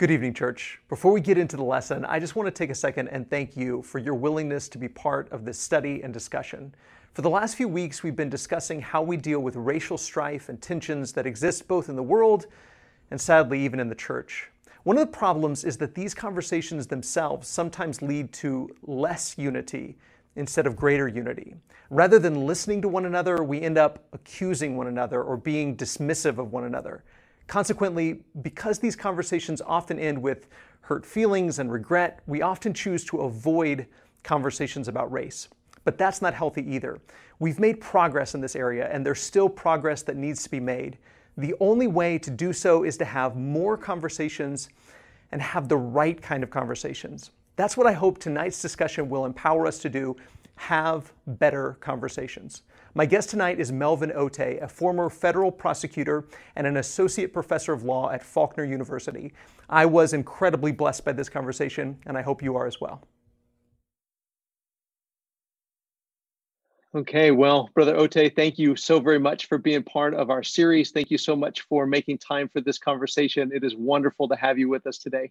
Good evening, church. Before we get into the lesson, I just want to take a second and thank you for your willingness to be part of this study and discussion. For the last few weeks, we've been discussing how we deal with racial strife and tensions that exist both in the world and sadly even in the church. One of the problems is that these conversations themselves sometimes lead to less unity instead of greater unity. Rather than listening to one another, we end up accusing one another or being dismissive of one another. Consequently, because these conversations often end with hurt feelings and regret, we often choose to avoid conversations about race. But that's not healthy either. We've made progress in this area, and there's still progress that needs to be made. The only way to do so is to have more conversations and have the right kind of conversations. That's what I hope tonight's discussion will empower us to do have better conversations. My guest tonight is Melvin Otey, a former federal prosecutor and an associate professor of law at Faulkner University. I was incredibly blessed by this conversation, and I hope you are as well. Okay, well, Brother Otey, thank you so very much for being part of our series. Thank you so much for making time for this conversation. It is wonderful to have you with us today.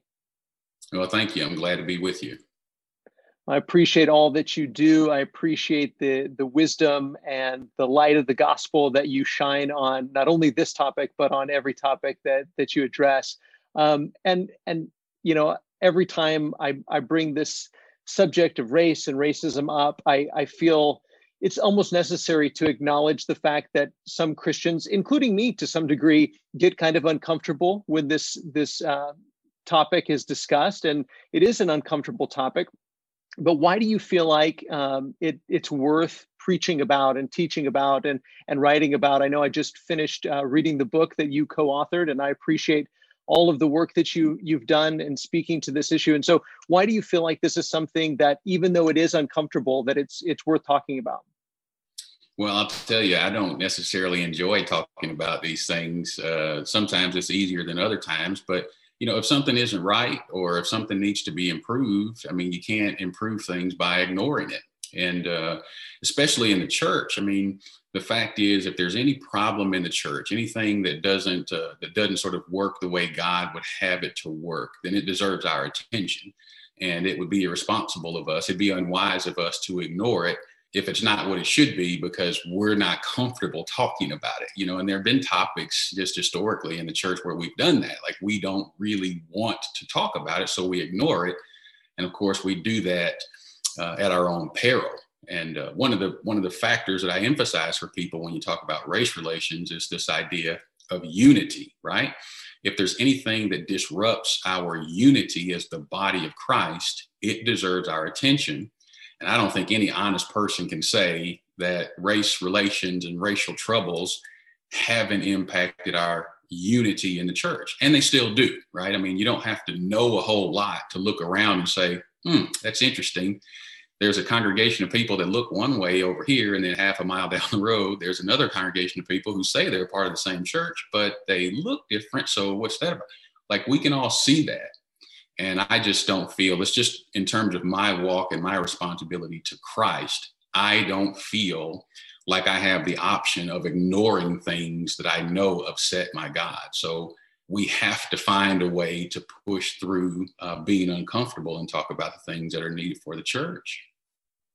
Well, thank you. I'm glad to be with you. I appreciate all that you do. I appreciate the the wisdom and the light of the gospel that you shine on not only this topic but on every topic that that you address. Um, and and you know every time I I bring this subject of race and racism up, I I feel it's almost necessary to acknowledge the fact that some Christians, including me to some degree, get kind of uncomfortable when this this uh, topic is discussed, and it is an uncomfortable topic but why do you feel like um, it, it's worth preaching about and teaching about and, and writing about? I know I just finished uh, reading the book that you co-authored, and I appreciate all of the work that you you've done in speaking to this issue. And so, why do you feel like this is something that, even though it is uncomfortable, that it's it's worth talking about? Well, I'll tell you, I don't necessarily enjoy talking about these things. Uh, sometimes it's easier than other times, but you know, if something isn't right or if something needs to be improved, I mean, you can't improve things by ignoring it. And uh, especially in the church, I mean, the fact is, if there's any problem in the church, anything that doesn't uh, that doesn't sort of work the way God would have it to work, then it deserves our attention. And it would be irresponsible of us. It'd be unwise of us to ignore it if it's not what it should be because we're not comfortable talking about it you know and there have been topics just historically in the church where we've done that. Like we don't really want to talk about it so we ignore it. And of course we do that uh, at our own peril. And uh, one of the one of the factors that i emphasize for people when you talk about race relations is this idea of unity right? If there's anything that disrupts our unity as the body of christ it deserves our attention and I don't think any honest person can say that race relations and racial troubles haven't impacted our unity in the church. And they still do, right? I mean, you don't have to know a whole lot to look around and say, hmm, that's interesting. There's a congregation of people that look one way over here, and then half a mile down the road, there's another congregation of people who say they're part of the same church, but they look different. So, what's that about? Like, we can all see that. And I just don't feel it's just in terms of my walk and my responsibility to Christ, I don't feel like I have the option of ignoring things that I know upset my God. So we have to find a way to push through uh, being uncomfortable and talk about the things that are needed for the church.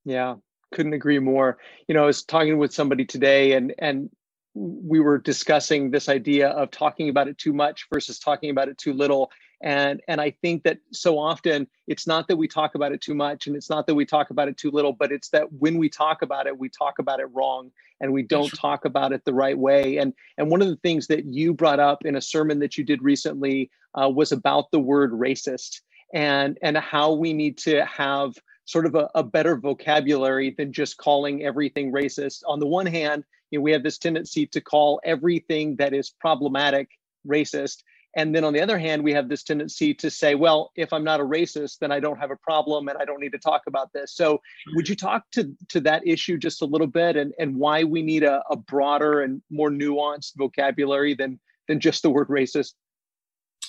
Yeah, couldn't agree more. You know, I was talking with somebody today, and and we were discussing this idea of talking about it too much versus talking about it too little and and i think that so often it's not that we talk about it too much and it's not that we talk about it too little but it's that when we talk about it we talk about it wrong and we don't talk about it the right way. And and one of the things that you brought up in a sermon that you did recently uh, was about the word racist and and how we need to have sort of a, a better vocabulary than just calling everything racist. On the one hand you know, we have this tendency to call everything that is problematic racist and then on the other hand, we have this tendency to say, well, if I'm not a racist, then I don't have a problem and I don't need to talk about this. So would you talk to, to that issue just a little bit and, and why we need a, a broader and more nuanced vocabulary than, than just the word racist?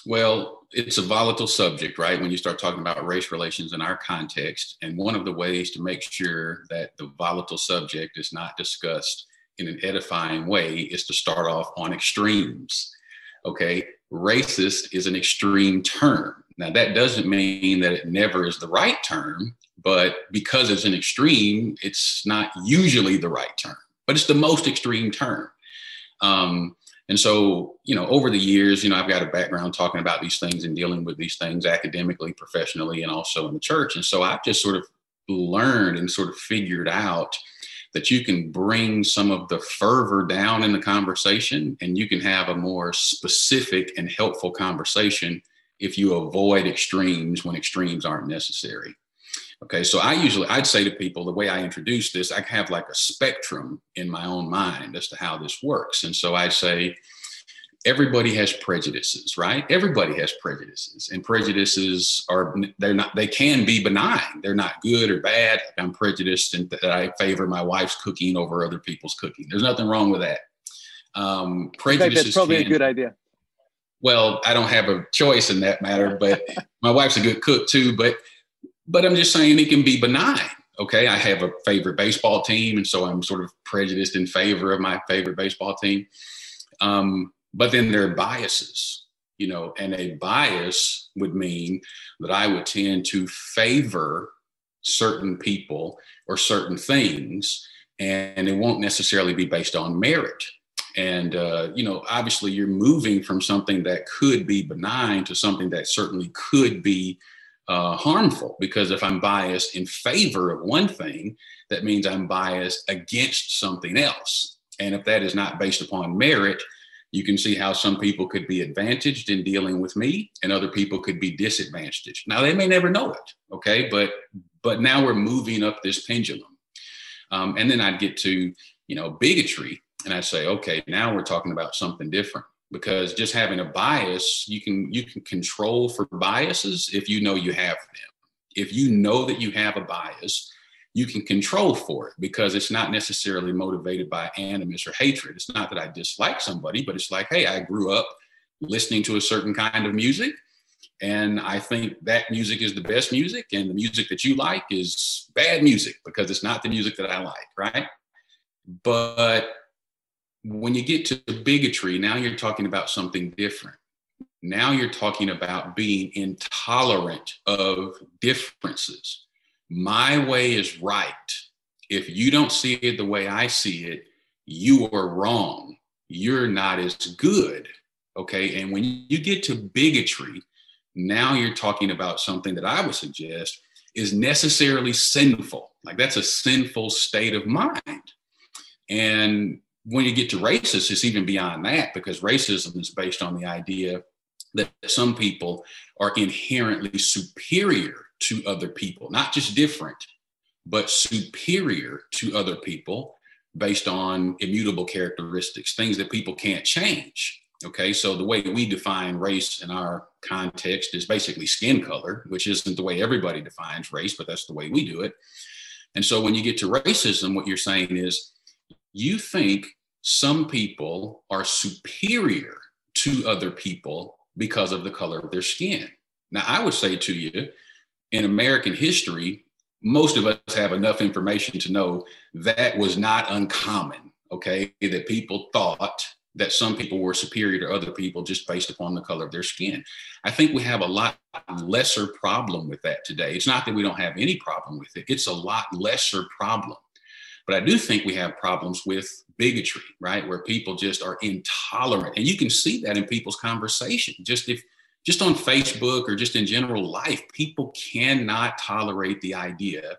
Well, it's a volatile subject, right? When you start talking about race relations in our context. And one of the ways to make sure that the volatile subject is not discussed in an edifying way is to start off on extremes okay racist is an extreme term. Now, that doesn't mean that it never is the right term, but because it's an extreme, it's not usually the right term, but it's the most extreme term. Um, and so, you know, over the years, you know, I've got a background talking about these things and dealing with these things academically, professionally, and also in the church. And so I've just sort of learned and sort of figured out that you can bring some of the fervor down in the conversation and you can have a more specific and helpful conversation if you avoid extremes when extremes aren't necessary. Okay, so I usually I'd say to people the way I introduce this, I have like a spectrum in my own mind as to how this works. And so I say everybody has prejudices, right? Everybody has prejudices. And prejudices are they're not they can be benign. They're not good or bad. I'm prejudiced and that I favor my wife's cooking over other people's cooking. There's nothing wrong with that. Um, prejudices that's probably can, a good idea. Well, I don't have a choice in that matter, but my wife's a good cook too. But but I'm just saying it can be benign. Okay. I have a favorite baseball team. And so I'm sort of prejudiced in favor of my favorite baseball team. Um, but then there are biases, you know, and a bias would mean that I would tend to favor certain people or certain things, and it won't necessarily be based on merit. And, uh, you know, obviously you're moving from something that could be benign to something that certainly could be uh, harmful because if I'm biased in favor of one thing, that means I'm biased against something else. And if that is not based upon merit, you can see how some people could be advantaged in dealing with me and other people could be disadvantaged. Now they may never know it, okay? But but now we're moving up this pendulum. Um, and then I'd get to, you know, bigotry and I'd say, okay, now we're talking about something different because just having a bias you can you can control for biases if you know you have them if you know that you have a bias you can control for it because it's not necessarily motivated by animus or hatred it's not that i dislike somebody but it's like hey i grew up listening to a certain kind of music and i think that music is the best music and the music that you like is bad music because it's not the music that i like right but when you get to bigotry, now you're talking about something different. Now you're talking about being intolerant of differences. My way is right. If you don't see it the way I see it, you are wrong. You're not as good. Okay. And when you get to bigotry, now you're talking about something that I would suggest is necessarily sinful. Like that's a sinful state of mind. And when you get to racist, it's even beyond that because racism is based on the idea that some people are inherently superior to other people, not just different, but superior to other people based on immutable characteristics, things that people can't change. Okay, so the way we define race in our context is basically skin color, which isn't the way everybody defines race, but that's the way we do it. And so when you get to racism, what you're saying is you think some people are superior to other people because of the color of their skin. Now, I would say to you, in American history, most of us have enough information to know that was not uncommon, okay? That people thought that some people were superior to other people just based upon the color of their skin. I think we have a lot lesser problem with that today. It's not that we don't have any problem with it, it's a lot lesser problem. But I do think we have problems with bigotry, right? Where people just are intolerant. And you can see that in people's conversation. Just if just on Facebook or just in general life, people cannot tolerate the idea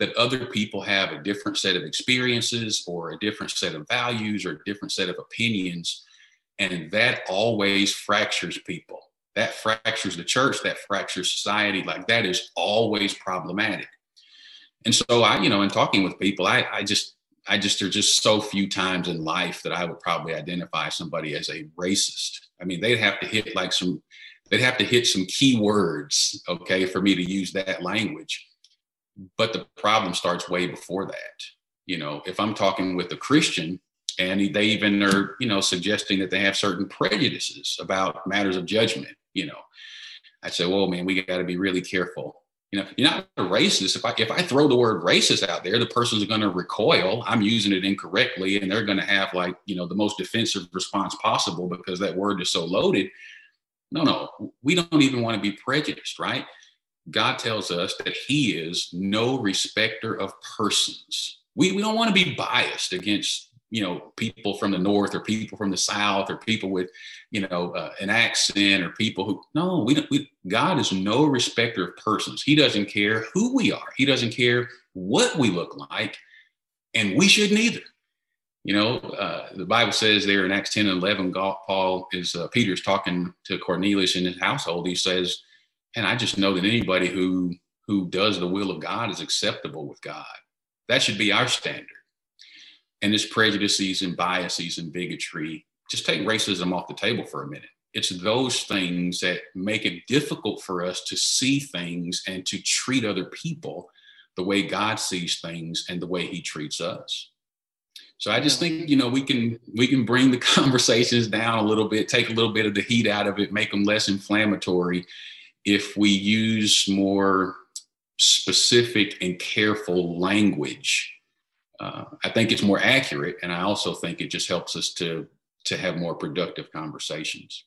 that other people have a different set of experiences or a different set of values or a different set of opinions. And that always fractures people. That fractures the church, that fractures society. Like that is always problematic. And so I, you know, in talking with people, I, I just, I just, there's just so few times in life that I would probably identify somebody as a racist. I mean, they'd have to hit like some, they'd have to hit some key words, okay, for me to use that language. But the problem starts way before that. You know, if I'm talking with a Christian and they even are, you know, suggesting that they have certain prejudices about matters of judgment, you know, I say, well, man, we got to be really careful you know, you're not a racist. If I if I throw the word racist out there, the person's going to recoil. I'm using it incorrectly, and they're going to have like you know the most defensive response possible because that word is so loaded. No, no, we don't even want to be prejudiced, right? God tells us that He is no respecter of persons. We, we don't want to be biased against you know people from the north or people from the south or people with you know uh, an accent or people who no we don't we, god is no respecter of persons he doesn't care who we are he doesn't care what we look like and we shouldn't either you know uh, the bible says there in acts 10 and 11 paul is uh, peter's talking to cornelius in his household he says and i just know that anybody who who does the will of god is acceptable with god that should be our standard and this prejudices and biases and bigotry. Just take racism off the table for a minute. It's those things that make it difficult for us to see things and to treat other people the way God sees things and the way He treats us. So I just think you know we can we can bring the conversations down a little bit, take a little bit of the heat out of it, make them less inflammatory if we use more specific and careful language uh, I think it's more accurate, and I also think it just helps us to to have more productive conversations.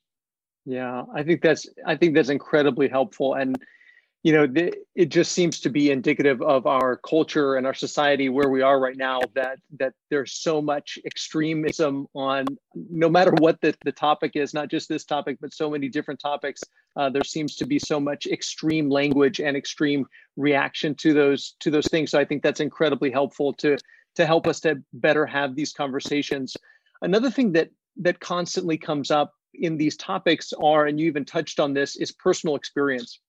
Yeah, I think that's I think that's incredibly helpful, and you know, it just seems to be indicative of our culture and our society where we are right now. That that there's so much extremism on no matter what the, the topic is, not just this topic, but so many different topics. Uh, there seems to be so much extreme language and extreme reaction to those to those things. So I think that's incredibly helpful to to help us to better have these conversations. Another thing that that constantly comes up in these topics are, and you even touched on this, is personal experience.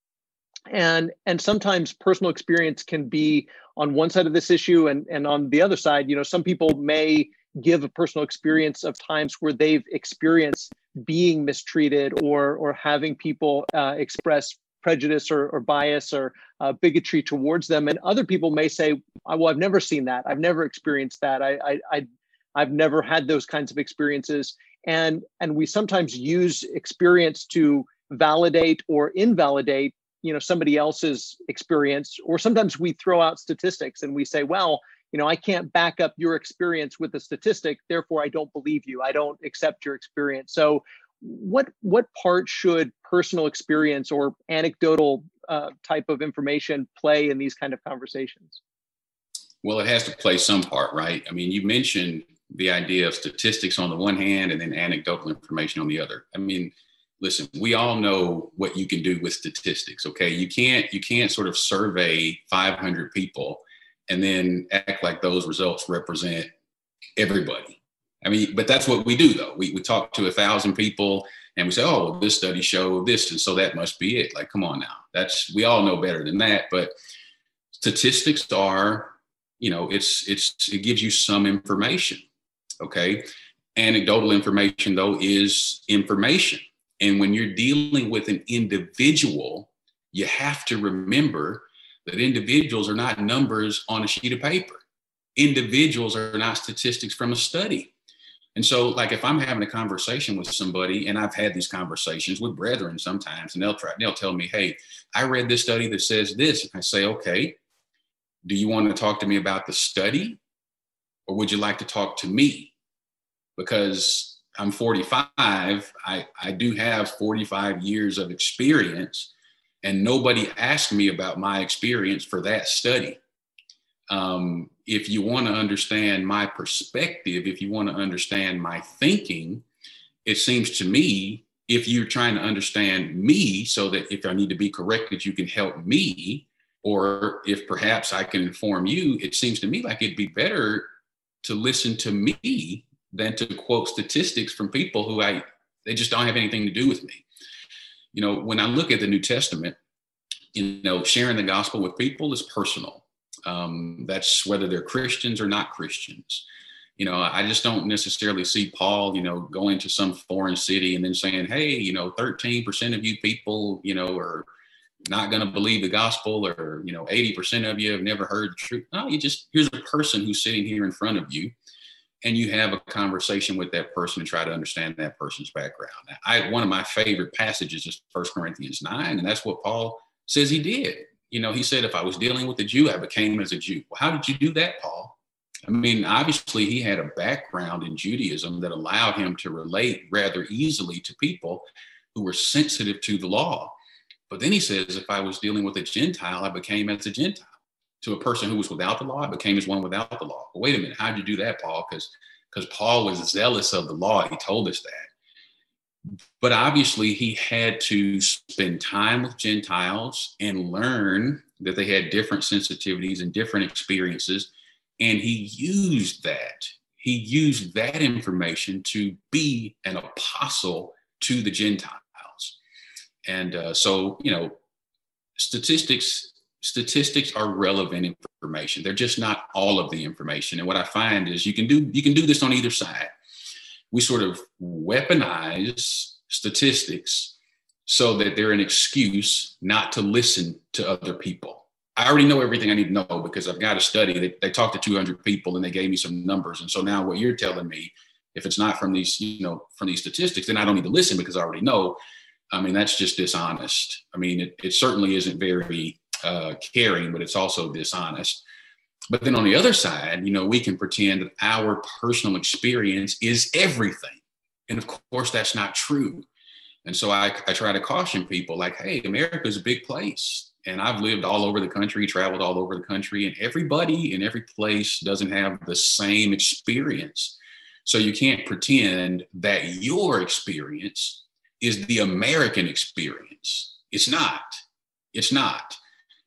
And and sometimes personal experience can be on one side of this issue, and and on the other side, you know, some people may give a personal experience of times where they've experienced being mistreated or or having people uh, express prejudice or, or bias or uh, bigotry towards them. And other people may say, well, I've never seen that. I've never experienced that. I, I, I, I've never had those kinds of experiences. And, and we sometimes use experience to validate or invalidate you know somebody else's experience or sometimes we throw out statistics and we say well you know i can't back up your experience with a statistic therefore i don't believe you i don't accept your experience so what what part should personal experience or anecdotal uh, type of information play in these kind of conversations? Well, it has to play some part, right? I mean, you mentioned the idea of statistics on the one hand and then anecdotal information on the other. I mean, listen, we all know what you can do with statistics, okay? You can't you can't sort of survey 500 people and then act like those results represent everybody I mean, but that's what we do though. We, we talk to a thousand people and we say, oh, well, this study showed this. And so that must be it. Like, come on now. That's, we all know better than that. But statistics are, you know, it's, it's, it gives you some information. Okay. Anecdotal information though is information. And when you're dealing with an individual, you have to remember that individuals are not numbers on a sheet of paper. Individuals are not statistics from a study and so, like, if I'm having a conversation with somebody, and I've had these conversations with brethren sometimes, and they'll try, they'll tell me, "Hey, I read this study that says this." And I say, "Okay, do you want to talk to me about the study, or would you like to talk to me?" Because I'm 45, I I do have 45 years of experience, and nobody asked me about my experience for that study. Um, if you want to understand my perspective, if you want to understand my thinking, it seems to me if you're trying to understand me so that if I need to be corrected, you can help me, or if perhaps I can inform you, it seems to me like it'd be better to listen to me than to quote statistics from people who I they just don't have anything to do with me. You know, when I look at the New Testament, you know, sharing the gospel with people is personal um, that's whether they're Christians or not Christians. You know, I just don't necessarily see Paul, you know, going to some foreign city and then saying, hey, you know, 13% of you people, you know, are not going to believe the gospel or, you know, 80% of you have never heard the truth. No, you just, here's a person who's sitting here in front of you and you have a conversation with that person and try to understand that person's background. I, one of my favorite passages is First Corinthians 9, and that's what Paul says he did you know, he said, if I was dealing with a Jew, I became as a Jew. Well, how did you do that, Paul? I mean, obviously, he had a background in Judaism that allowed him to relate rather easily to people who were sensitive to the law. But then he says, if I was dealing with a Gentile, I became as a Gentile. To a person who was without the law, became as one without the law. But wait a minute, how'd you do that, Paul? Because because Paul was zealous of the law. He told us that. But obviously, he had to spend time with Gentiles and learn that they had different sensitivities and different experiences. And he used that. He used that information to be an apostle to the Gentiles. And uh, so, you know, statistics statistics are relevant information. They're just not all of the information. And what I find is you can do you can do this on either side. We sort of weaponize statistics so that they're an excuse not to listen to other people. I already know everything I need to know because I've got a study. They, they talked to 200 people and they gave me some numbers. And so now what you're telling me, if it's not from these, you know, from these statistics, then I don't need to listen because I already know. I mean, that's just dishonest. I mean, it, it certainly isn't very uh, caring, but it's also dishonest. But then on the other side, you know, we can pretend that our personal experience is everything. And of course, that's not true. And so I, I try to caution people like, hey, America is a big place. And I've lived all over the country, traveled all over the country, and everybody in every place doesn't have the same experience. So you can't pretend that your experience is the American experience. It's not. It's not.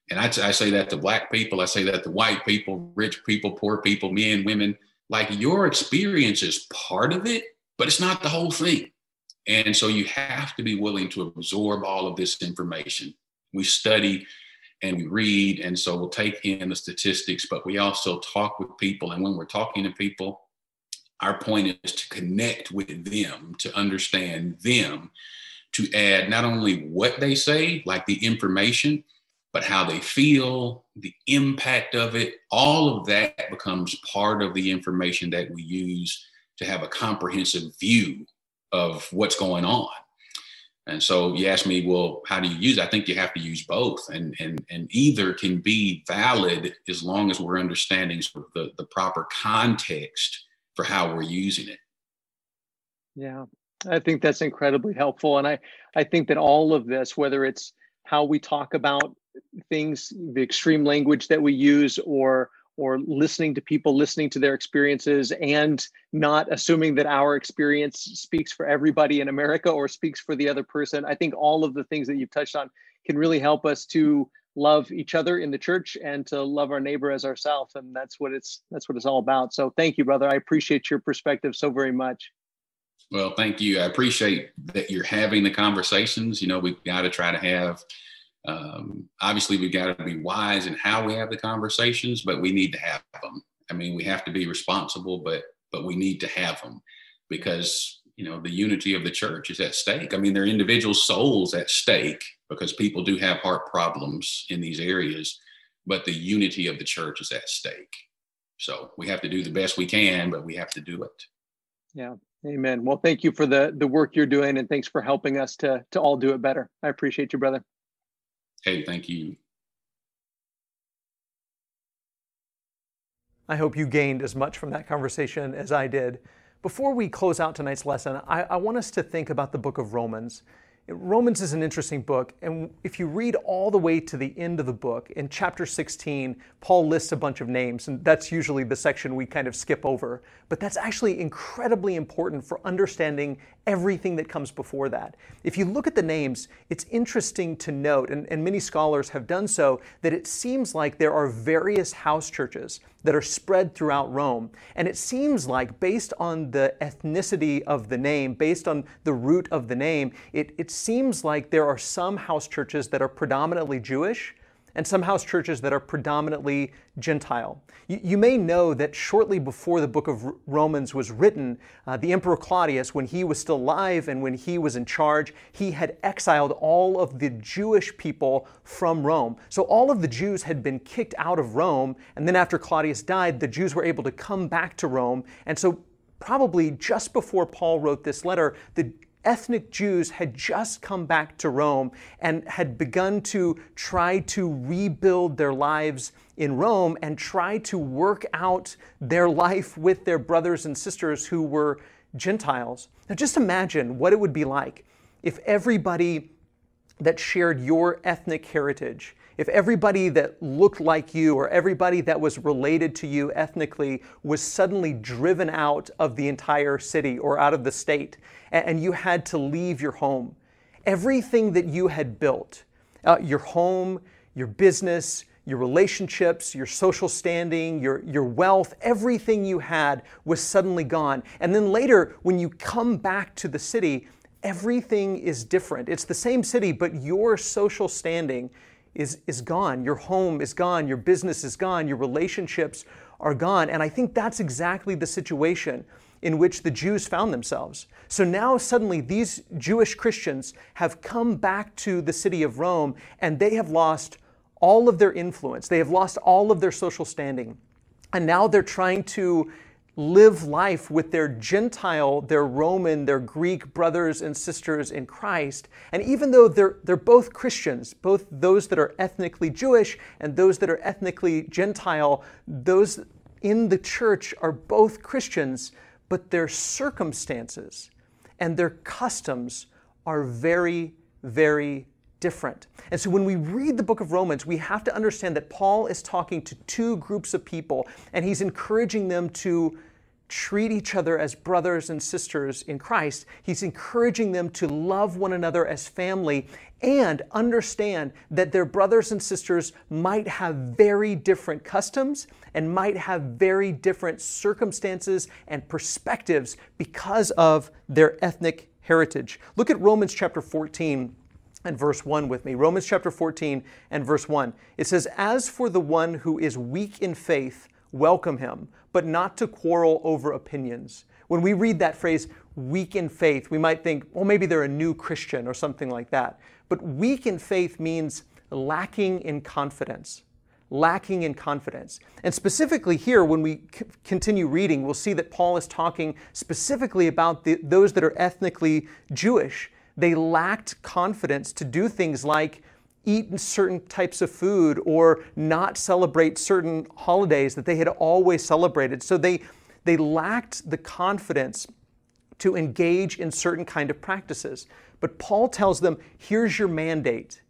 And I, I say that to black people, I say that to white people, rich people, poor people, men, women. Like your experience is part of it, but it's not the whole thing. And so you have to be willing to absorb all of this information. We study and we read, and so we'll take in the statistics, but we also talk with people. And when we're talking to people, our point is to connect with them, to understand them, to add not only what they say, like the information, but how they feel, the impact of it, all of that becomes part of the information that we use to have a comprehensive view of what's going on. And so you ask me, well, how do you use it? I think you have to use both. And, and, and either can be valid as long as we're understanding the, the proper context for how we're using it. Yeah, I think that's incredibly helpful. And I, I think that all of this, whether it's how we talk about things, the extreme language that we use, or or listening to people, listening to their experiences, and not assuming that our experience speaks for everybody in America or speaks for the other person. I think all of the things that you've touched on can really help us to love each other in the church and to love our neighbor as ourselves and that's what it's that's what it's all about. So thank you brother. I appreciate your perspective so very much. Well thank you. I appreciate that you're having the conversations. You know we've got to try to have um, obviously, we've got to be wise in how we have the conversations, but we need to have them. I mean, we have to be responsible, but but we need to have them because you know the unity of the church is at stake. I mean, there are individual souls at stake because people do have heart problems in these areas, but the unity of the church is at stake. So we have to do the best we can, but we have to do it. Yeah. Amen. Well, thank you for the the work you're doing and thanks for helping us to to all do it better. I appreciate you, brother. Hey, thank you. I hope you gained as much from that conversation as I did. Before we close out tonight's lesson, I, I want us to think about the book of Romans. Romans is an interesting book, and if you read all the way to the end of the book, in chapter 16, Paul lists a bunch of names, and that's usually the section we kind of skip over. But that's actually incredibly important for understanding everything that comes before that. If you look at the names, it's interesting to note, and, and many scholars have done so, that it seems like there are various house churches that are spread throughout Rome. And it seems like, based on the ethnicity of the name, based on the root of the name, it, it seems like there are some house churches that are predominantly Jewish and some house churches that are predominantly Gentile. You, you, may know that shortly before the book of Romans was written, uh, the Emperor Claudius, when he was still alive and when he was in charge, he had exiled all of the Jewish people from Rome. So all of the Jews had been kicked out of Rome, and then after Claudius died, the Jews were able to come back to Rome. And so probably just before Paul wrote this letter, the ethnic Jews had just come back to Rome and had begun to try to rebuild their lives in Rome and try to work out their life with their brothers and sisters who were Gentiles. Now, just imagine what it would be like if everybody that shared your ethnic heritage, if everybody that looked like you or everybody that was related to you ethnically was suddenly driven out of the entire city or out of the state, and you had to leave your home, everything that you had built, uh, your home, your business, your relationships, your social standing, your, your wealth, everything you had was suddenly gone. And then later, when you come back to the city, everything is different. It's the same city, but your social standing is, is gone. Your home is gone. Your business is gone. Your relationships are gone. And I think that's exactly the situation in which the Jews found themselves. So now suddenly these Jewish Christians have come back to the city of Rome and they have lost all of their influence. They have lost all of their social standing. And now they're trying to live life with their Gentile, their Roman, their Greek brothers and sisters in Christ. And even though they're, they're both Christians, both those that are ethnically Jewish and those that are ethnically Gentile, those in the church are both Christians, but their circumstances and their customs are very, very different. And so when we read the book of Romans, we have to understand that Paul is talking to two groups of people and he's encouraging them to treat each other as brothers and sisters in Christ. He's encouraging them to love one another as family and understand that their brothers and sisters might have very different customs and might have very different circumstances and perspectives because of their ethnic heritage. Look at Romans chapter 14 and verse 1 with me. Romans chapter 14 and verse 1. It says, As for the one who is weak in faith, welcome him, but not to quarrel over opinions. When we read that phrase, weak in faith, we might think, well, maybe they're a new Christian or something like that. But weak in faith means lacking in confidence. Lacking in confidence. And specifically here, when we c- continue reading, we'll see that Paul is talking specifically about the, those that are ethnically Jewish. They lacked confidence to do things like eat certain types of food or not celebrate certain holidays that they had always celebrated. So they, they lacked the confidence to engage in certain kind of practices. But Paul tells them, here's your mandate.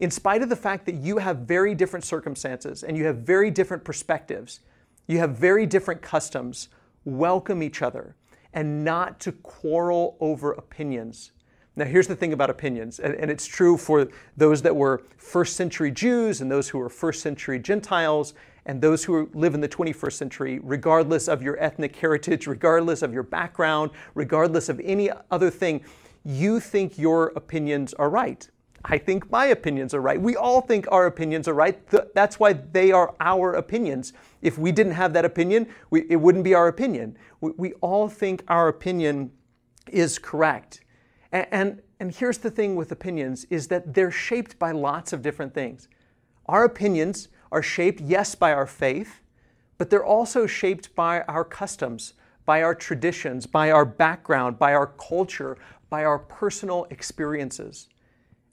In spite of the fact that you have very different circumstances and you have very different perspectives, you have very different customs, welcome each other and not to quarrel over opinions. Now, here's the thing about opinions, and, and, it's true for those that were first century Jews and those who were first century Gentiles and those who live in the 21st century, regardless of your ethnic heritage, regardless of your background, regardless of any other thing. You think your opinions are right. I think my opinions are right. We all think our opinions are right. That's why they are our opinions. If we didn't have that opinion, we, it wouldn't be our opinion. We, we all think our opinion is correct. And, and, here's the thing with opinions is that they're shaped by lots of different things. Our opinions are shaped, yes, by our faith, but they're also shaped by our customs, by our traditions, by our background, by our culture, by our personal experiences.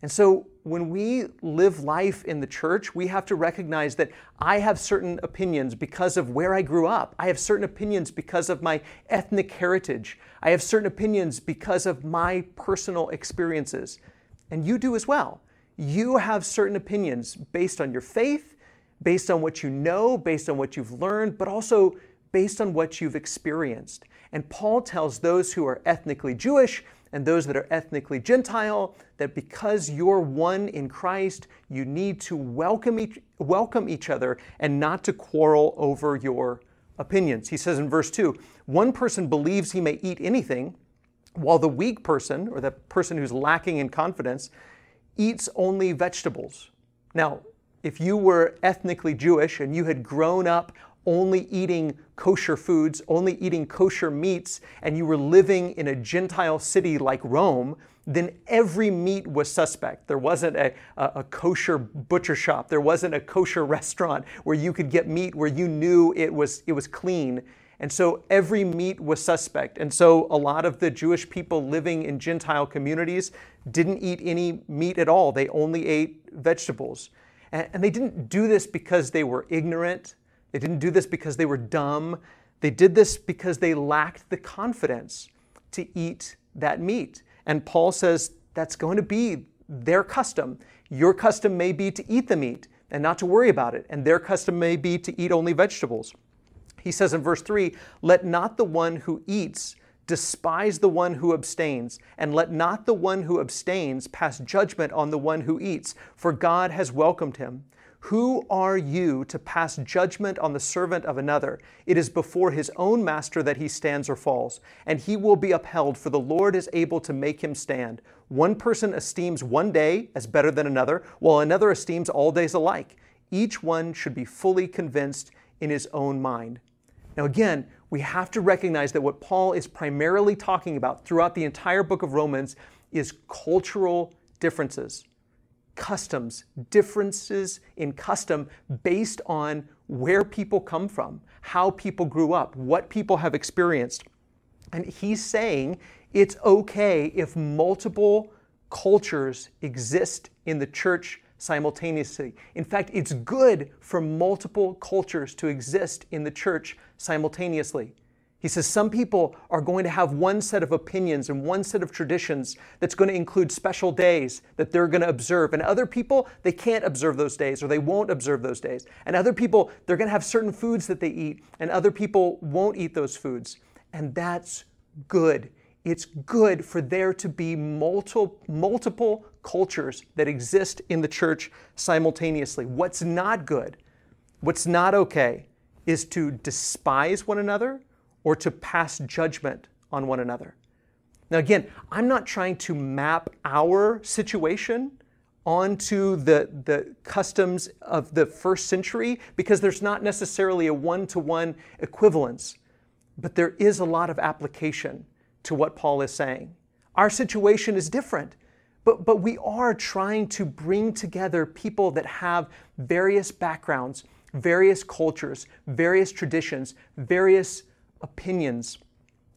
And so when we live life in the church, we have to recognize that I have certain opinions because of where I grew up. I have certain opinions because of my ethnic heritage. I have certain opinions because of my personal experiences. And you do as well. You have certain opinions based on your faith, based on what you know, based on what you've learned, but also based on what you've experienced. And Paul tells those who are ethnically Jewish and those that are ethnically Gentile, that because you're one in Christ, you need to welcome each, welcome each other and not to quarrel over your opinions. He says in verse 2 one person believes he may eat anything, while the weak person, or the person who's lacking in confidence, eats only vegetables. Now, if you were ethnically Jewish and you had grown up only eating kosher foods, only eating kosher meats, and you were living in a Gentile city like Rome, then every meat was suspect. There wasn't a, a, a, kosher butcher shop. There wasn't a kosher restaurant where you could get meat where you knew it was, it was clean. And so every meat was suspect. And so a lot of the Jewish people living in Gentile communities didn't eat any meat at all. They only ate vegetables. And, and they didn't do this because they were ignorant they didn't do this because they were dumb. They did this because they lacked the confidence to eat that meat. And Paul says that's going to be their custom. Your custom may be to eat the meat and not to worry about it, and their custom may be to eat only vegetables. He says in verse 3 Let not the one who eats despise the one who abstains, and let not the one who abstains pass judgment on the one who eats, for God has welcomed him. Who are you to pass judgment on the servant of another? It is before his own master that he stands or falls, and he will be upheld, for the Lord is able to make him stand. One person esteems one day as better than another, while another esteems all days alike. Each one should be fully convinced in his own mind. Now, again, we have to recognize that what Paul is primarily talking about throughout the entire book of Romans is cultural differences, customs, differences in custom based on where people come from, how people grew up, what people have experienced. And he's saying it's okay if multiple cultures exist in the church simultaneously. In fact, it's good for multiple cultures to exist in the church simultaneously. He says some people are going to have one set of opinions and one set of traditions that's going to include special days that they're going to observe. And other people, they can't observe those days or they won't observe those days. And other people, they're going to have certain foods that they eat and other people won't eat those foods. And that's good it's good for there to be multiple, multiple cultures that exist in the church simultaneously. What's not good, what's not okay, is to despise one another or to pass judgment on one another. Now, again, I'm not trying to map our situation onto the, the customs of the first century because there's not necessarily a one to one equivalence, but there is a lot of application to what Paul is saying. Our situation is different, but, but we are trying to bring together people that have various backgrounds, various cultures, various traditions, various opinions.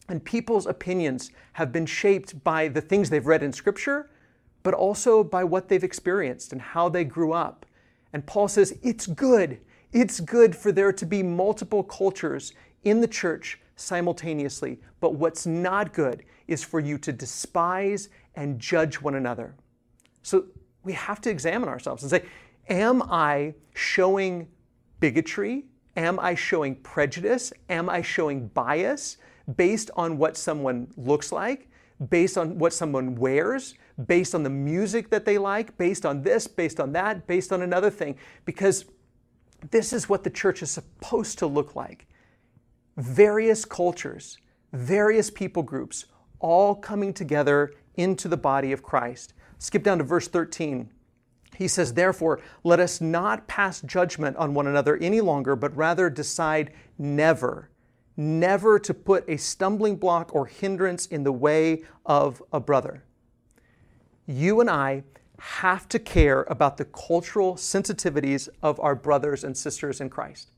And people's opinions have been shaped by the things they've read in Scripture, but also by what they've experienced and how they grew up. And Paul says it's good. It's good for there to be multiple cultures in the church simultaneously. But what's not good is for you to despise and judge one another. So we have to examine ourselves and say, Am I showing bigotry? Am I showing prejudice? Am I showing bias based on what someone looks like? Based on what someone wears? Based on the music that they like? Based on this? Based on that? Based on another thing? Because this is what the church is supposed to look like various cultures, various people groups, all coming together into the body of Christ. Skip down to verse 13. He says, Therefore, let us not pass judgment on one another any longer, but rather decide never, never to put a stumbling block or hindrance in the way of a brother. You and I have to care about the cultural sensitivities of our brothers and sisters in Christ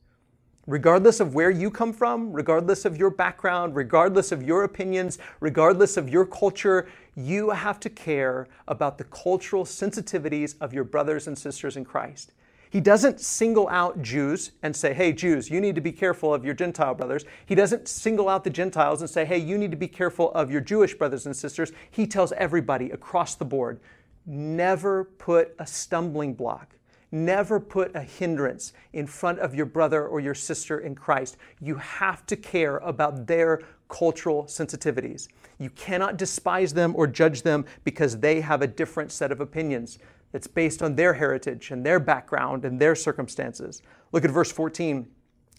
regardless of where you come from, regardless of your background, regardless of your opinions, regardless of your culture, you have to care about the cultural sensitivities of your brothers and sisters in Christ. He doesn't single out Jews and say, hey, Jews, you need to be careful of your Gentile brothers. He doesn't single out the Gentiles and say, hey, you need to be careful of your Jewish brothers and sisters. He tells everybody across the board never put a stumbling block Never put a hindrance in front of your brother or your sister in Christ. You have to care about their cultural sensitivities. You cannot despise them or judge them because they have a different set of opinions that's based on their heritage and their background and their circumstances. Look at verse 14.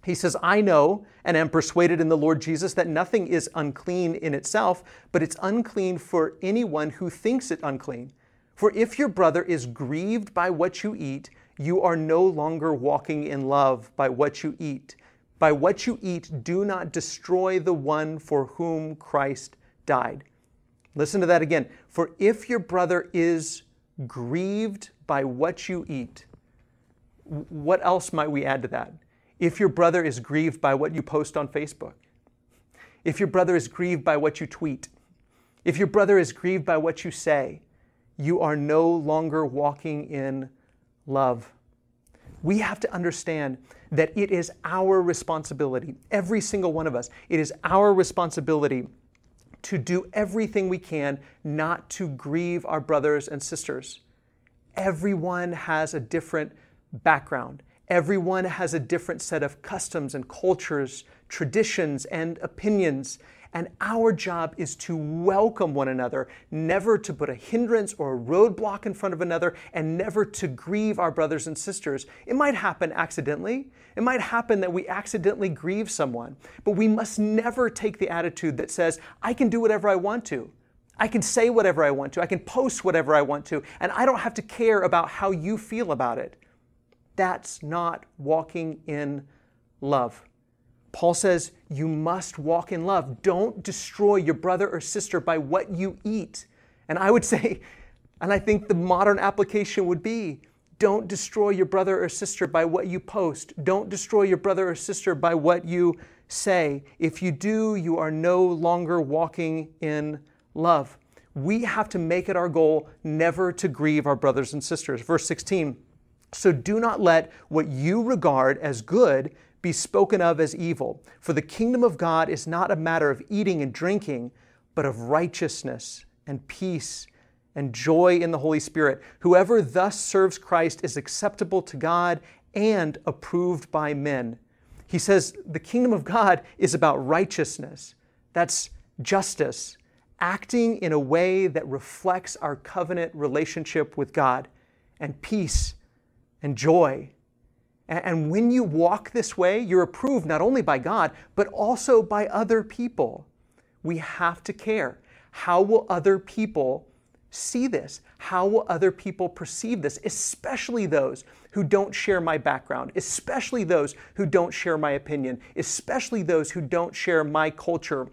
He says, I know and am persuaded in the Lord Jesus that nothing is unclean in itself, but it's unclean for anyone who thinks it unclean. For if your brother is grieved by what you eat, you are no longer walking in love by what you eat. By what you eat, do not destroy the one for whom Christ died. Listen to that again. For if your brother is grieved by what you eat, what else might we add to that? If your brother is grieved by what you post on Facebook, if your brother is grieved by what you tweet, if your brother is grieved by what you say, you are no longer walking in love. We have to understand that it is our responsibility, every single one of us, it is our responsibility to do everything we can not to grieve our brothers and sisters. Everyone has a different background. Everyone has a different set of customs and cultures, traditions and opinions. And our job is to welcome one another, never to put a hindrance or a roadblock in front of another, and never to grieve our brothers and sisters. It might happen accidentally. It might happen that we accidentally grieve someone. But we must never take the attitude that says, I can do whatever I want to. I can say whatever I want to. I can post whatever I want to. And I don't have to care about how you feel about it. That's not walking in love. Paul says you must walk in love. Don't destroy your brother or sister by what you eat. And I would say, and I think the modern application would be don't destroy your brother or sister by what you post. Don't destroy your brother or sister by what you say. If you do, you are no longer walking in love. We have to make it our goal never to grieve our brothers and sisters. Verse 16 So do not let what you regard as good be spoken of as evil. For the kingdom of God is not a matter of eating and drinking, but of righteousness and peace and joy in the Holy Spirit. Whoever thus serves Christ is acceptable to God and approved by men. He says the kingdom of God is about righteousness. That's justice, acting in a way that reflects our covenant relationship with God, and peace and joy and when you walk this way, you're approved not only by God, but also by other people. We have to care. How will other people see this? How will other people perceive this? Especially those who don't share my background, especially those who don't share my opinion, especially those who don't share my culture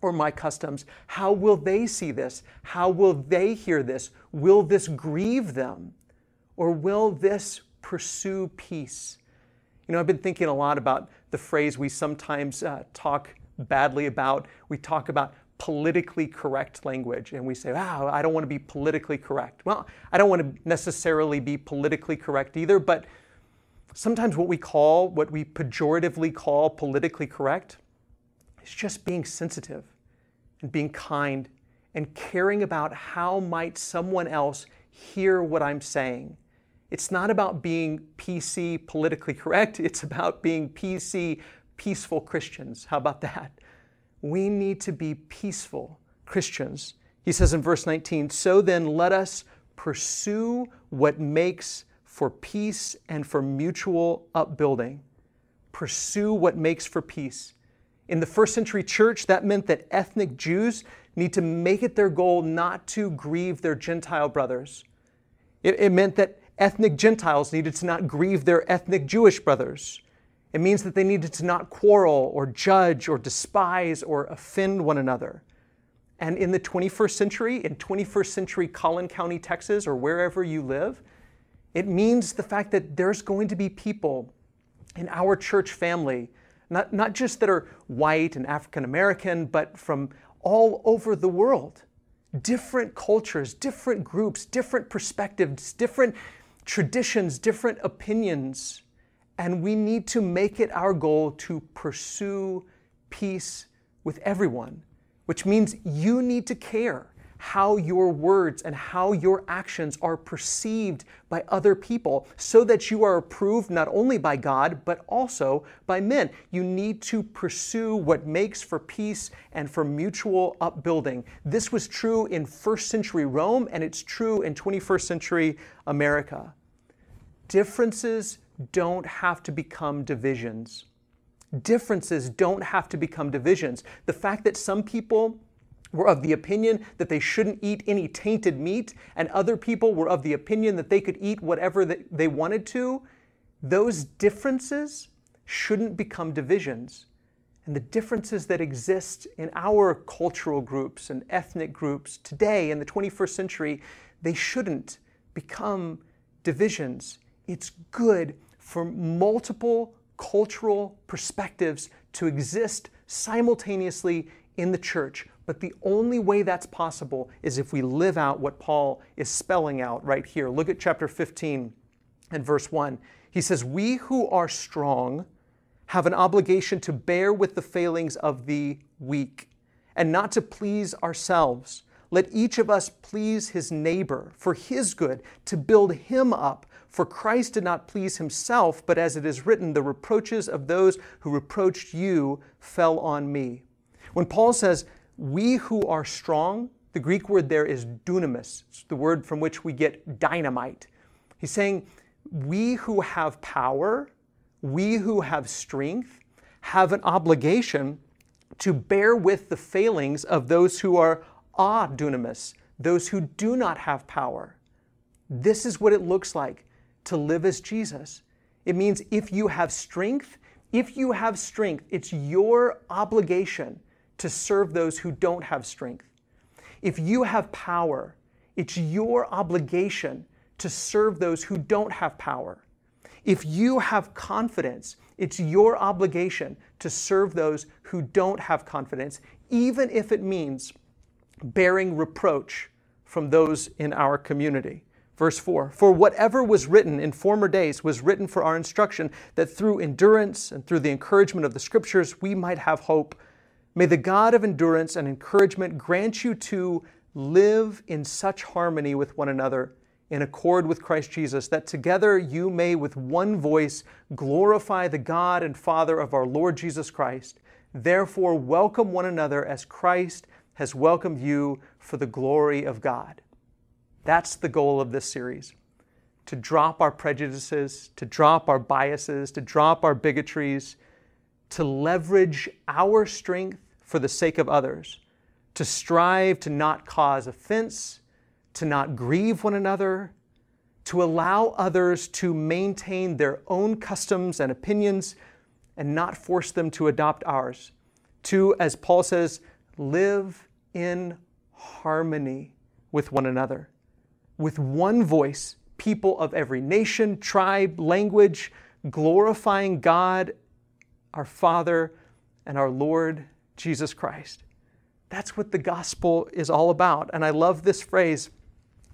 or my customs. How will they see this? How will they hear this? Will this grieve them? Or will this pursue peace. You know, I've been thinking a lot about the phrase we sometimes uh, talk badly about. We talk about politically correct language and we say, wow, I don't want to be politically correct. Well, I don't want to necessarily be politically correct either, but sometimes what we call, what we pejoratively call politically correct, is just being sensitive and being kind and caring about how might someone else hear what I'm saying it's not about being PC, politically correct. It's about being PC, peaceful Christians. How about that? We need to be peaceful Christians. He says in verse 19, So then let us pursue what makes for peace and for mutual upbuilding. Pursue what makes for peace. In the first century church, that meant that ethnic Jews need to make it their goal not to grieve their Gentile brothers. It, it meant that ethnic Gentiles needed to not grieve their ethnic Jewish brothers. It means that they needed to not quarrel or judge or despise or offend one another. And in the 21st century, in 21st century Collin County, Texas, or wherever you live, it means the fact that there's going to be people in our church family, not, not just that are white and African American, but from all over the world. Different cultures, different groups, different perspectives, different traditions, different opinions, and we need to make it our goal to pursue peace with everyone, which means you need to care how your words and how your actions are perceived by other people so that you are approved not only by God, but also by men. You need to pursue what makes for peace and for mutual upbuilding. This was true in first century Rome, and it's true in 21st century America. Differences don't have to become divisions. Differences don't have to become divisions. The fact that some people were of the opinion that they shouldn't eat any tainted meat, and other people were of the opinion that they could eat whatever they wanted to, those differences shouldn't become divisions. And the differences that exist in our cultural groups and ethnic groups today in the 21st century, they shouldn't become divisions. It's good for multiple cultural perspectives to exist simultaneously in the church. But the only way that's possible is if we live out what Paul is spelling out right here. Look at chapter 15 and verse 1. He says, We who are strong have an obligation to bear with the failings of the weak and not to please ourselves. Let each of us please his neighbor for his good, to build him up. For Christ did not please himself, but as it is written, the reproaches of those who reproached you fell on me. When Paul says, we who are strong, the Greek word there is dunamis, it's the word from which we get dynamite. He's saying, we who have power, we who have strength, have an obligation to bear with the failings of those who are a dunamis, those who do not have power. This is what it looks like to live as Jesus. It means if you have strength, if you have strength, it's your obligation to serve those who don't have strength. If you have power, it's your obligation to serve those who don't have power. If you have confidence, it's your obligation to serve those who don't have confidence, even if it means bearing reproach from those in our community. Verse 4 For whatever was written in former days was written for our instruction, that through endurance and through the encouragement of the Scriptures we might have hope. May the God of endurance and encouragement grant you to live in such harmony with one another, in accord with Christ Jesus, that together you may with one voice glorify the God and Father of our Lord Jesus Christ. Therefore, welcome one another as Christ has welcomed you for the glory of God. That's the goal of this series to drop our prejudices, to drop our biases, to drop our bigotries to leverage our strength for the sake of others, to strive to not cause offense, to not grieve one another, to allow others to maintain their own customs and opinions and not force them to adopt ours. To, as Paul says, live in harmony with one another. With one voice, people of every nation, tribe, language, glorifying God our Father, and our Lord Jesus Christ. That's what the gospel is all about. And I love this phrase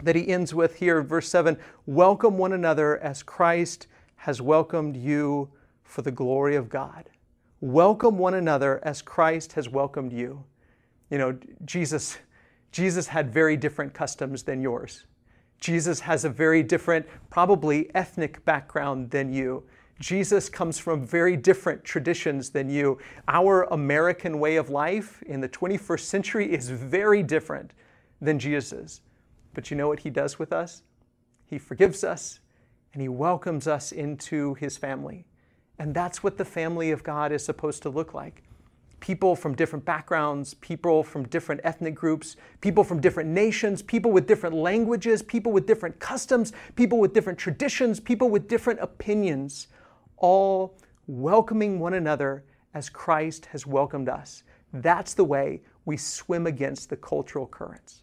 that he ends with here, verse 7 Welcome one another as Christ has welcomed you for the glory of God. Welcome one another as Christ has welcomed you. You know, Jesus, Jesus had very different customs than yours. Jesus has a very different, probably ethnic background than you. Jesus comes from very different traditions than you. Our American way of life in the 21st century is very different than Jesus. But you know what he does with us? He forgives us and he welcomes us into his family. And that's what the family of God is supposed to look like. People from different backgrounds, people from different ethnic groups, people from different nations, people with different languages, people with different customs, people with different traditions, people with different opinions all welcoming one another as Christ has welcomed us. That's the way we swim against the cultural currents.